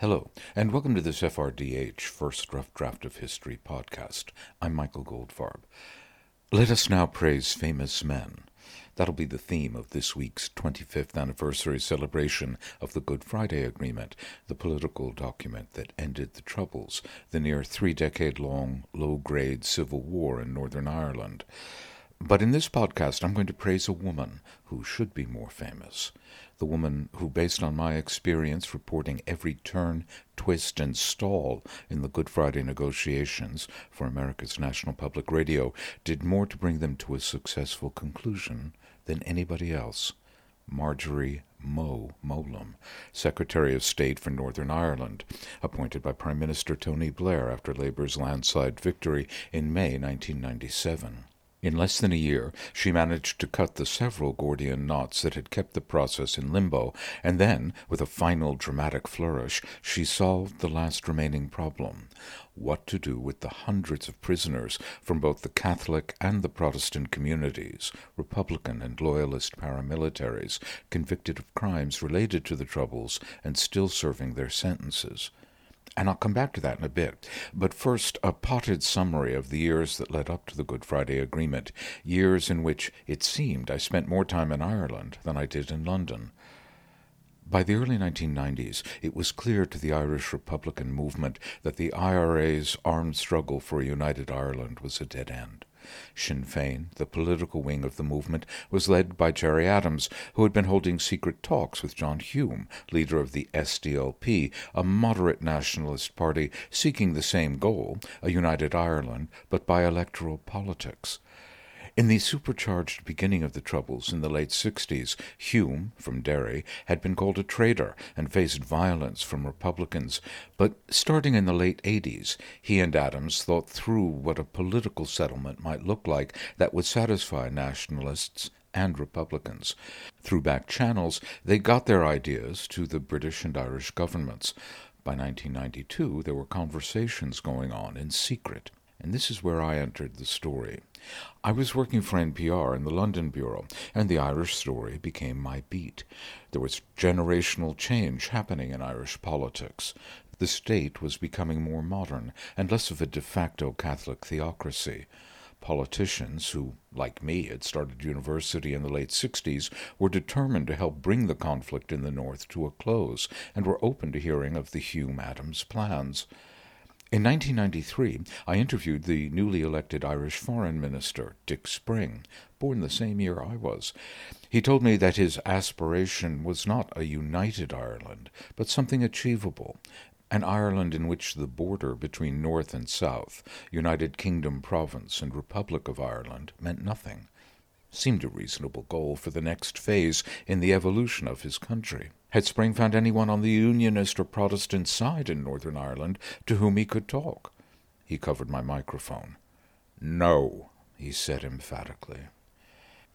Hello, and welcome to this FRDH First Rough Draft of History podcast. I'm Michael Goldfarb. Let us now praise famous men. That'll be the theme of this week's 25th anniversary celebration of the Good Friday Agreement, the political document that ended the Troubles, the near three decade long low grade civil war in Northern Ireland. But in this podcast, I'm going to praise a woman who should be more famous. The woman who, based on my experience reporting every turn, twist, and stall in the Good Friday negotiations for America's National Public Radio, did more to bring them to a successful conclusion than anybody else. Marjorie Mo Mowlam, Secretary of State for Northern Ireland, appointed by Prime Minister Tony Blair after Labour's landslide victory in May 1997. In less than a year, she managed to cut the several Gordian knots that had kept the process in limbo, and then, with a final dramatic flourish, she solved the last remaining problem what to do with the hundreds of prisoners from both the Catholic and the Protestant communities, Republican and Loyalist paramilitaries, convicted of crimes related to the Troubles and still serving their sentences. And I'll come back to that in a bit. But first, a potted summary of the years that led up to the Good Friday Agreement, years in which it seemed I spent more time in Ireland than I did in London. By the early 1990s, it was clear to the Irish Republican movement that the IRA's armed struggle for a united Ireland was a dead end. Sinn Féin, the political wing of the movement, was led by Gerry Adams, who had been holding secret talks with John Hume, leader of the SDLP, a moderate nationalist party seeking the same goal, a united Ireland, but by electoral politics. In the supercharged beginning of the Troubles in the late 60s, Hume, from Derry, had been called a traitor and faced violence from Republicans. But starting in the late 80s, he and Adams thought through what a political settlement might look like that would satisfy nationalists and Republicans. Through back channels, they got their ideas to the British and Irish governments. By 1992, there were conversations going on in secret. And this is where I entered the story. I was working for NPR in the London Bureau, and the Irish story became my beat. There was generational change happening in Irish politics. The state was becoming more modern and less of a de facto Catholic theocracy. Politicians who, like me, had started university in the late 60s were determined to help bring the conflict in the North to a close and were open to hearing of the Hume Adams plans. In 1993, I interviewed the newly elected Irish Foreign Minister, Dick Spring, born the same year I was. He told me that his aspiration was not a united Ireland, but something achievable, an Ireland in which the border between North and South, United Kingdom province and Republic of Ireland, meant nothing. Seemed a reasonable goal for the next phase in the evolution of his country. Had Spring found anyone on the Unionist or Protestant side in Northern Ireland to whom he could talk? He covered my microphone. No, he said emphatically.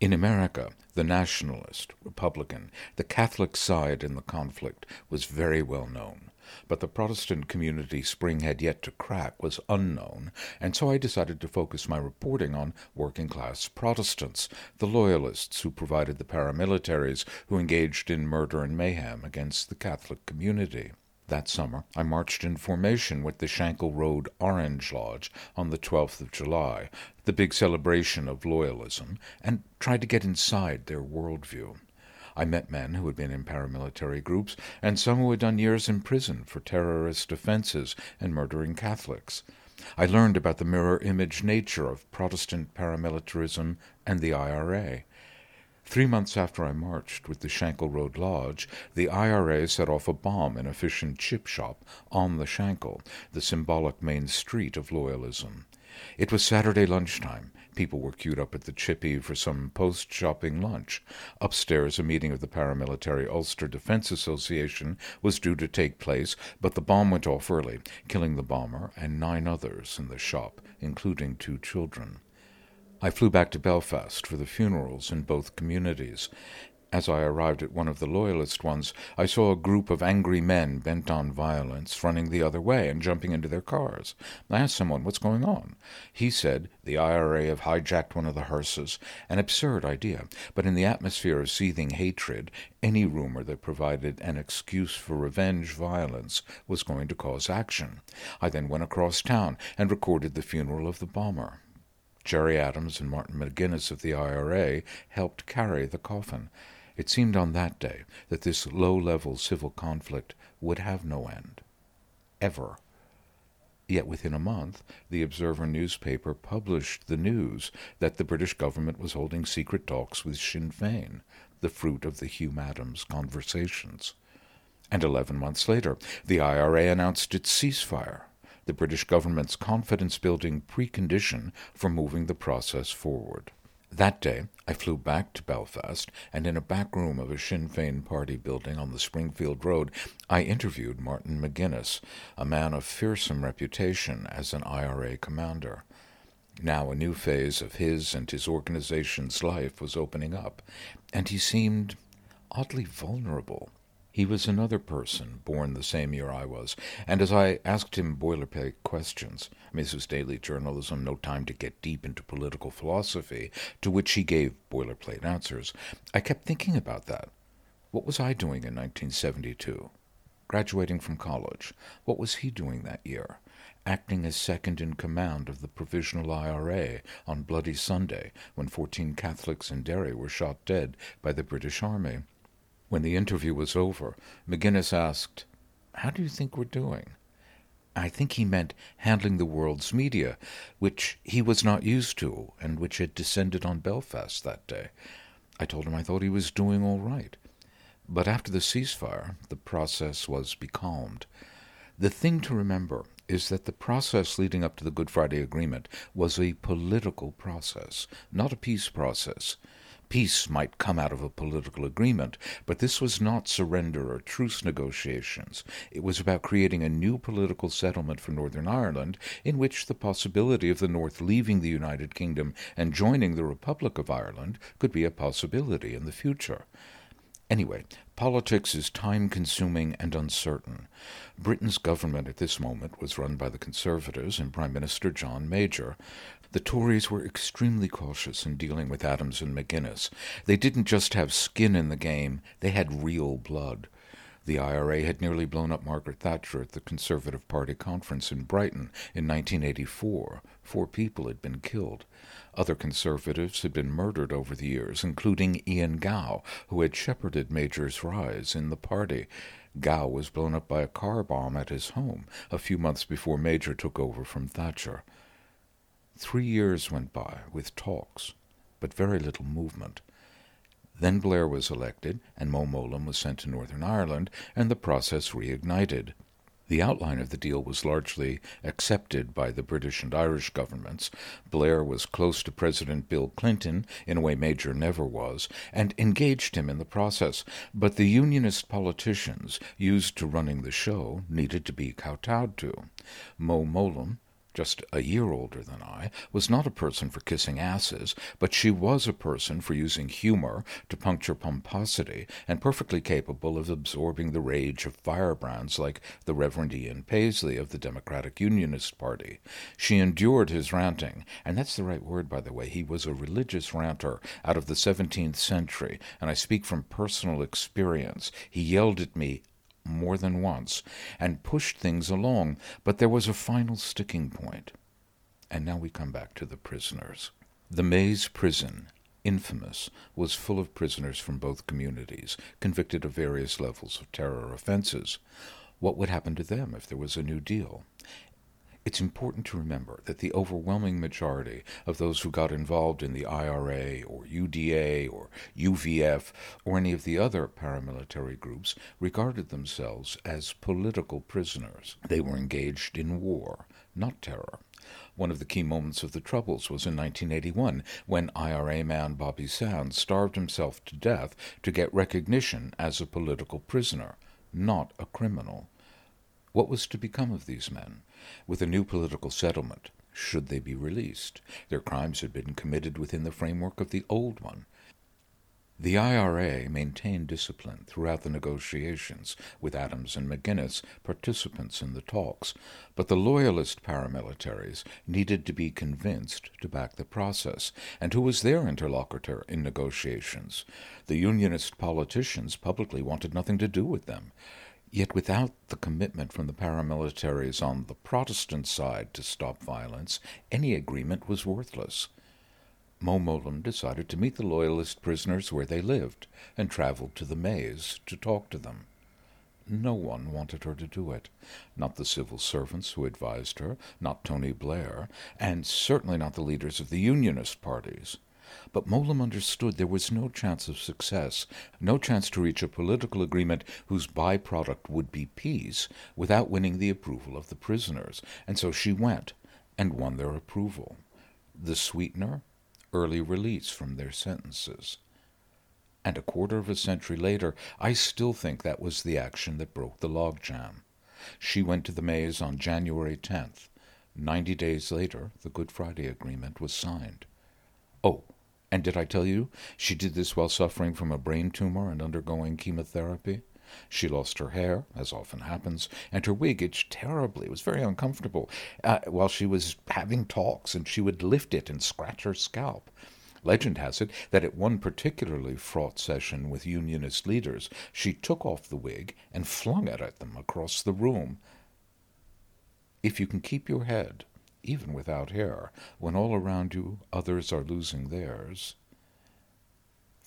In America, the nationalist, Republican, the Catholic side in the conflict was very well known but the Protestant community Spring had yet to crack was unknown, and so I decided to focus my reporting on working class Protestants, the Loyalists who provided the paramilitaries who engaged in murder and mayhem against the Catholic community. That summer, I marched in formation with the Shankill Road Orange Lodge on the 12th of July, the big celebration of loyalism, and tried to get inside their worldview. I met men who had been in paramilitary groups, and some who had done years in prison for terrorist offenses and murdering Catholics. I learned about the mirror image nature of Protestant paramilitarism and the IRA. Three months after I marched with the Shankill Road Lodge, the IRA set off a bomb in a fish and chip shop on the Shankill, the symbolic main street of loyalism. It was Saturday lunchtime, People were queued up at the Chippy for some post shopping lunch. Upstairs, a meeting of the Paramilitary Ulster Defence Association was due to take place, but the bomb went off early, killing the bomber and nine others in the shop, including two children. I flew back to Belfast for the funerals in both communities. As I arrived at one of the Loyalist ones, I saw a group of angry men bent on violence running the other way and jumping into their cars. I asked someone, What's going on? He said, The IRA have hijacked one of the hearses. An absurd idea, but in the atmosphere of seething hatred, any rumor that provided an excuse for revenge violence was going to cause action. I then went across town and recorded the funeral of the bomber. Gerry Adams and Martin McGuinness of the IRA helped carry the coffin. It seemed on that day that this low level civil conflict would have no end. Ever. Yet within a month, the Observer newspaper published the news that the British government was holding secret talks with Sinn Féin, the fruit of the Hume Adams conversations. And eleven months later, the IRA announced its ceasefire, the British government's confidence building precondition for moving the process forward. That day, I flew back to Belfast, and in a back room of a Sinn Féin party building on the Springfield Road, I interviewed Martin McGuinness, a man of fearsome reputation as an IRA commander. Now a new phase of his and his organization's life was opening up, and he seemed oddly vulnerable. He was another person, born the same year I was, and as I asked him boilerplate questions, I this was daily journalism, no time to get deep into political philosophy, to which he gave boilerplate answers, I kept thinking about that. What was I doing in 1972? Graduating from college. What was he doing that year? Acting as second in command of the Provisional IRA on Bloody Sunday, when fourteen Catholics in Derry were shot dead by the British Army. When the interview was over, McGuinness asked, How do you think we're doing? I think he meant handling the world's media, which he was not used to and which had descended on Belfast that day. I told him I thought he was doing all right. But after the ceasefire, the process was becalmed. The thing to remember is that the process leading up to the Good Friday Agreement was a political process, not a peace process. Peace might come out of a political agreement, but this was not surrender or truce negotiations. It was about creating a new political settlement for Northern Ireland in which the possibility of the North leaving the United Kingdom and joining the Republic of Ireland could be a possibility in the future. Anyway, politics is time consuming and uncertain. Britain's government at this moment was run by the Conservatives and Prime Minister John Major. The Tories were extremely cautious in dealing with Adams and McGuinness. They didn't just have skin in the game, they had real blood. The IRA had nearly blown up Margaret Thatcher at the Conservative Party conference in Brighton in 1984. Four people had been killed. Other Conservatives had been murdered over the years, including Ian Gow, who had shepherded Major's rise in the party. Gow was blown up by a car bomb at his home a few months before Major took over from Thatcher. Three years went by with talks, but very little movement. Then Blair was elected, and Mo Mowlam was sent to Northern Ireland, and the process reignited. The outline of the deal was largely accepted by the British and Irish governments. Blair was close to President Bill Clinton, in a way Major never was, and engaged him in the process. But the Unionist politicians used to running the show needed to be kowtowed to. Mo Mowlam, just a year older than I, was not a person for kissing asses, but she was a person for using humor to puncture pomposity, and perfectly capable of absorbing the rage of firebrands like the Reverend Ian Paisley of the Democratic Unionist Party. She endured his ranting, and that's the right word, by the way. He was a religious ranter out of the seventeenth century, and I speak from personal experience. He yelled at me more than once and pushed things along, but there was a final sticking point. And now we come back to the prisoners. The Maze prison, infamous, was full of prisoners from both communities, convicted of various levels of terror offenses. What would happen to them if there was a new deal? It's important to remember that the overwhelming majority of those who got involved in the IRA or UDA or UVF or any of the other paramilitary groups regarded themselves as political prisoners. They were engaged in war, not terror. One of the key moments of the Troubles was in 1981 when IRA man Bobby Sands starved himself to death to get recognition as a political prisoner, not a criminal. What was to become of these men? With a new political settlement, should they be released. Their crimes had been committed within the framework of the old one. The IRA maintained discipline throughout the negotiations, with Adams and McGuinness participants in the talks, but the loyalist paramilitaries needed to be convinced to back the process, and who was their interlocutor in negotiations? The Unionist politicians publicly wanted nothing to do with them. Yet without the commitment from the paramilitaries on the Protestant side to stop violence, any agreement was worthless. Mo Mowlam decided to meet the Loyalist prisoners where they lived and traveled to the Maze to talk to them. No one wanted her to do it. Not the civil servants who advised her, not Tony Blair, and certainly not the leaders of the Unionist parties. But Mowlam understood there was no chance of success, no chance to reach a political agreement whose byproduct would be peace, without winning the approval of the prisoners, and so she went, and won their approval. The sweetener? early release from their sentences. And a quarter of a century later, I still think that was the action that broke the logjam. She went to the maze on January 10th. Ninety days later, the Good Friday Agreement was signed. Oh, and did I tell you she did this while suffering from a brain tumor and undergoing chemotherapy? She lost her hair, as often happens, and her wig itched terribly. It was very uncomfortable uh, while she was having talks, and she would lift it and scratch her scalp. Legend has it that at one particularly fraught session with Unionist leaders, she took off the wig and flung it at them across the room. If you can keep your head, even without hair, when all around you others are losing theirs,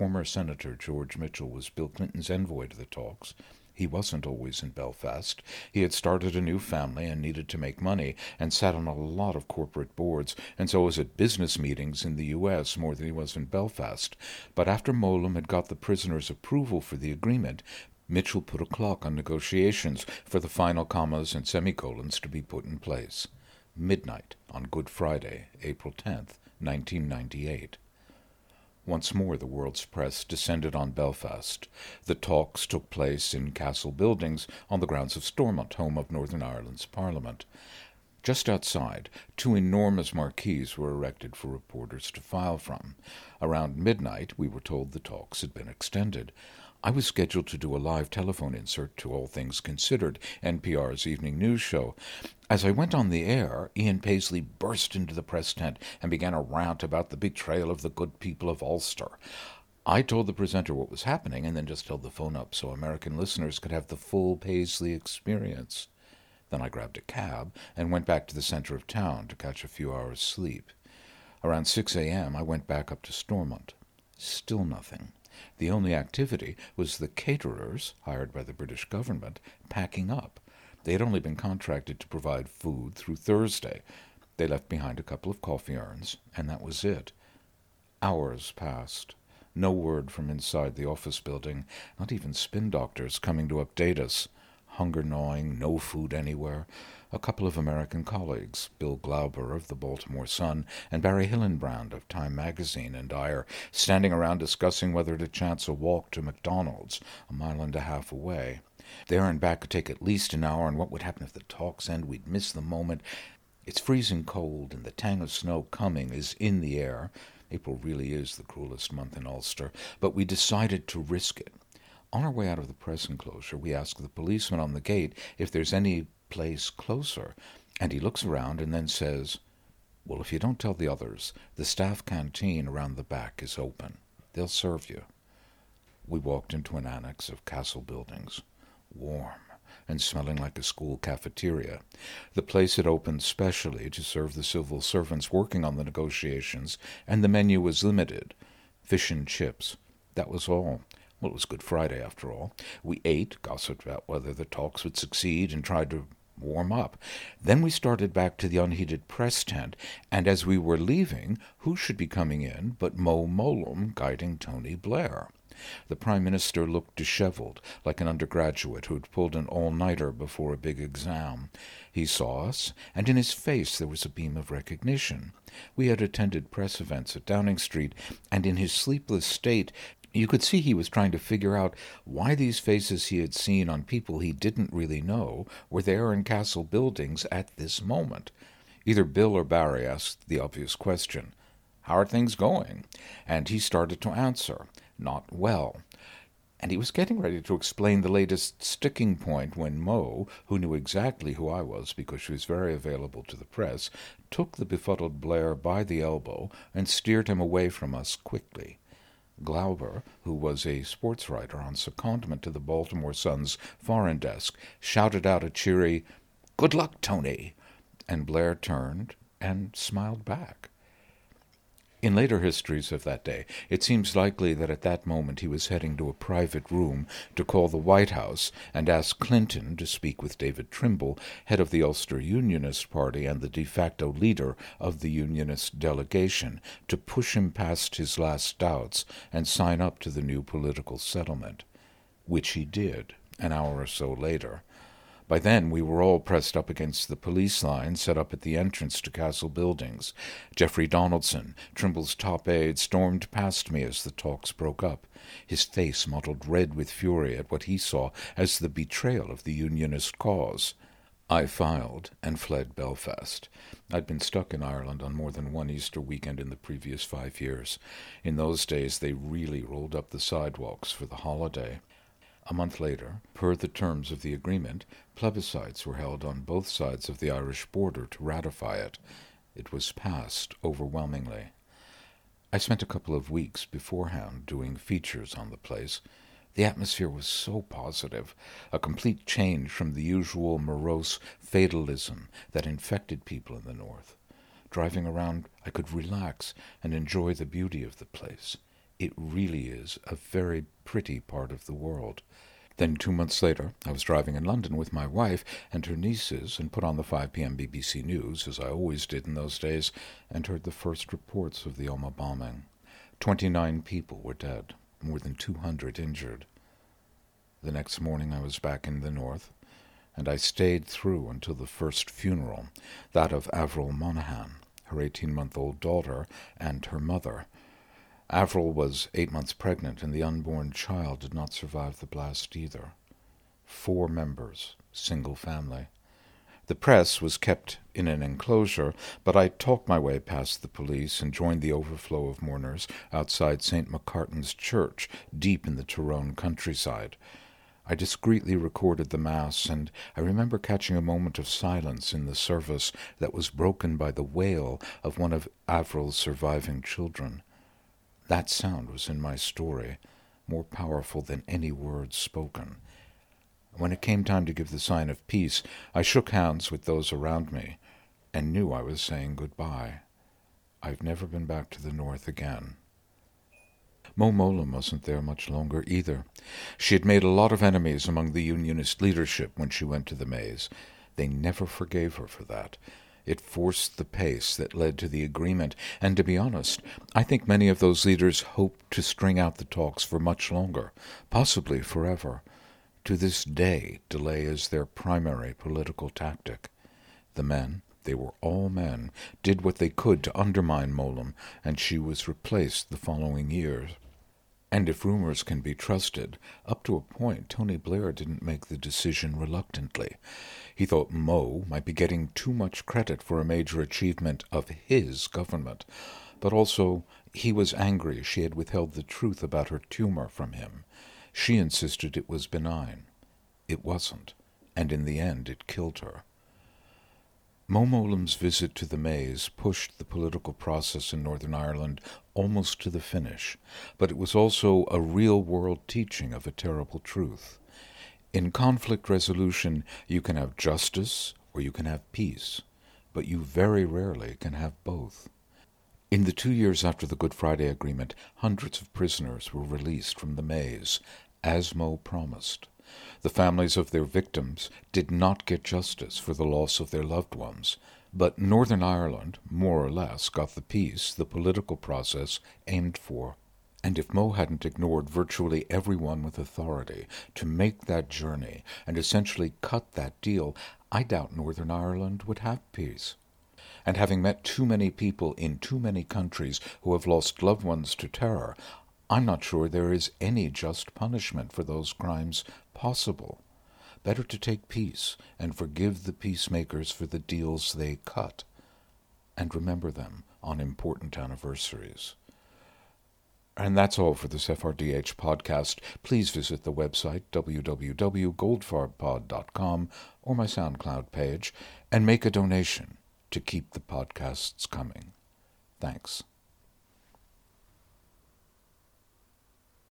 Former Senator George Mitchell was Bill Clinton's envoy to the talks. He wasn't always in Belfast. He had started a new family and needed to make money, and sat on a lot of corporate boards, and so was at business meetings in the U.S. more than he was in Belfast. But after Mowlam had got the prisoner's approval for the agreement, Mitchell put a clock on negotiations for the final commas and semicolons to be put in place. Midnight on Good Friday, April 10th, 1998. Once more the world's press descended on Belfast. The talks took place in Castle Buildings on the grounds of Stormont, home of Northern Ireland's Parliament. Just outside, two enormous marquees were erected for reporters to file from. Around midnight, we were told the talks had been extended. I was scheduled to do a live telephone insert to All Things Considered, NPR's evening news show. As I went on the air, Ian Paisley burst into the press tent and began a rant about the betrayal of the good people of Ulster. I told the presenter what was happening and then just held the phone up so American listeners could have the full Paisley experience. Then I grabbed a cab and went back to the center of town to catch a few hours' sleep. Around 6 a.m., I went back up to Stormont. Still nothing. The only activity was the caterers, hired by the British government, packing up. They had only been contracted to provide food through Thursday. They left behind a couple of coffee urns, and that was it. Hours passed. No word from inside the office building, not even spin doctors coming to update us. Hunger gnawing, no food anywhere a couple of American colleagues, Bill Glauber of the Baltimore Sun and Barry Hillenbrand of Time magazine and I are standing around discussing whether to chance a walk to McDonald's, a mile and a half away. There and back could take at least an hour, and what would happen if the talks end? We'd miss the moment. It's freezing cold, and the tang of snow coming is in the air. April really is the cruelest month in Ulster, but we decided to risk it. On our way out of the press enclosure, we asked the policeman on the gate if there's any place closer. And he looks around and then says, Well, if you don't tell the others, the staff canteen around the back is open. They'll serve you. We walked into an annex of castle buildings, warm and smelling like a school cafeteria. The place had opened specially to serve the civil servants working on the negotiations, and the menu was limited fish and chips. That was all. Well, it was Good Friday, after all. We ate, gossiped about whether the talks would succeed, and tried to warm up. Then we started back to the unheated press tent, and as we were leaving, who should be coming in but Mo Mowlam guiding Tony Blair? The Prime Minister looked disheveled, like an undergraduate who had pulled an all nighter before a big exam. He saw us, and in his face there was a beam of recognition. We had attended press events at Downing Street, and in his sleepless state you could see he was trying to figure out why these faces he had seen on people he didn't really know were there in castle buildings at this moment. Either Bill or Barry asked the obvious question, How are things going? And he started to answer. not well. And he was getting ready to explain the latest sticking point when Mo, who knew exactly who I was because she was very available to the press, took the befuddled Blair by the elbow and steered him away from us quickly. Glauber, who was a sports writer on secondment to the Baltimore Sun's foreign desk, shouted out a cheery, Good luck, Tony! And Blair turned and smiled back. In later histories of that day, it seems likely that at that moment he was heading to a private room to call the White House and ask Clinton to speak with David Trimble, head of the Ulster Unionist Party and the de facto leader of the Unionist delegation, to push him past his last doubts and sign up to the new political settlement, which he did an hour or so later. By then, we were all pressed up against the police line set up at the entrance to Castle Buildings. Jeffrey Donaldson, Trimble's top aide, stormed past me as the talks broke up, his face mottled red with fury at what he saw as the betrayal of the Unionist cause. I filed and fled Belfast. I'd been stuck in Ireland on more than one Easter weekend in the previous five years. In those days, they really rolled up the sidewalks for the holiday. A month later, per the terms of the agreement, plebiscites were held on both sides of the Irish border to ratify it. It was passed overwhelmingly. I spent a couple of weeks beforehand doing features on the place. The atmosphere was so positive, a complete change from the usual morose fatalism that infected people in the north. Driving around, I could relax and enjoy the beauty of the place. It really is a very pretty part of the world. Then, two months later, I was driving in London with my wife and her nieces and put on the 5 p.m. BBC News, as I always did in those days, and heard the first reports of the Omagh bombing. Twenty nine people were dead, more than 200 injured. The next morning I was back in the north, and I stayed through until the first funeral, that of Avril Monaghan, her 18 month old daughter, and her mother, Avril was eight months pregnant, and the unborn child did not survive the blast either. Four members, single family. The press was kept in an enclosure, but I talked my way past the police and joined the overflow of mourners outside St. Macartan's Church, deep in the Tyrone countryside. I discreetly recorded the Mass, and I remember catching a moment of silence in the service that was broken by the wail of one of Avril's surviving children. That sound was in my story, more powerful than any words spoken. When it came time to give the sign of peace, I shook hands with those around me and knew I was saying goodbye. I've never been back to the north again. Mo Mowlam wasn't there much longer either. She had made a lot of enemies among the Unionist leadership when she went to the Maze. They never forgave her for that. It forced the pace that led to the agreement, and to be honest, I think many of those leaders hoped to string out the talks for much longer, possibly forever. To this day, delay is their primary political tactic. The men, they were all men, did what they could to undermine Mowlam, and she was replaced the following year. And if rumors can be trusted, up to a point Tony Blair didn't make the decision reluctantly. He thought Mo might be getting too much credit for a major achievement of his government, but also he was angry she had withheld the truth about her tumor from him. She insisted it was benign. It wasn't, and in the end it killed her. Mo visit to the Maze pushed the political process in Northern Ireland almost to the finish, but it was also a real world teaching of a terrible truth. In conflict resolution, you can have justice or you can have peace, but you very rarely can have both. In the two years after the Good Friday Agreement, hundreds of prisoners were released from the maze, as Mo promised. The families of their victims did not get justice for the loss of their loved ones, but Northern Ireland, more or less, got the peace the political process aimed for. And if Mo hadn't ignored virtually everyone with authority to make that journey and essentially cut that deal, I doubt Northern Ireland would have peace. And having met too many people in too many countries who have lost loved ones to terror, I'm not sure there is any just punishment for those crimes possible. Better to take peace and forgive the peacemakers for the deals they cut, and remember them on important anniversaries. And that's all for this FRDH podcast. Please visit the website www.goldfarbpod.com or my SoundCloud page and make a donation to keep the podcasts coming. Thanks.